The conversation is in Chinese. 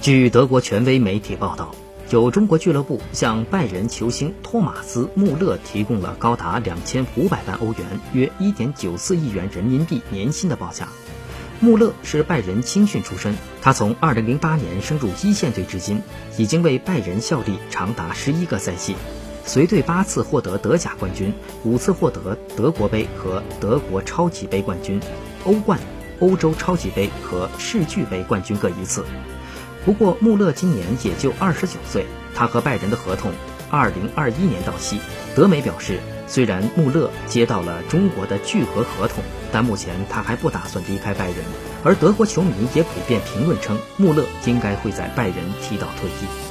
据德国权威媒体报道，有中国俱乐部向拜仁球星托马斯·穆勒提供了高达两千五百万欧元（约一点九四亿元人民币）年薪的报价。穆勒是拜仁青训出身，他从二零零八年升入一线队至今，已经为拜仁效力长达十一个赛季，随队八次获得德甲冠军，五次获得德国杯和德国超级杯冠军，欧冠、欧洲超级杯和世俱杯冠军各一次。不过，穆勒今年也就二十九岁，他和拜仁的合同二零二一年到期。德媒表示。虽然穆勒接到了中国的巨额合同，但目前他还不打算离开拜仁，而德国球迷也普遍评论称，穆勒应该会在拜仁踢到退役。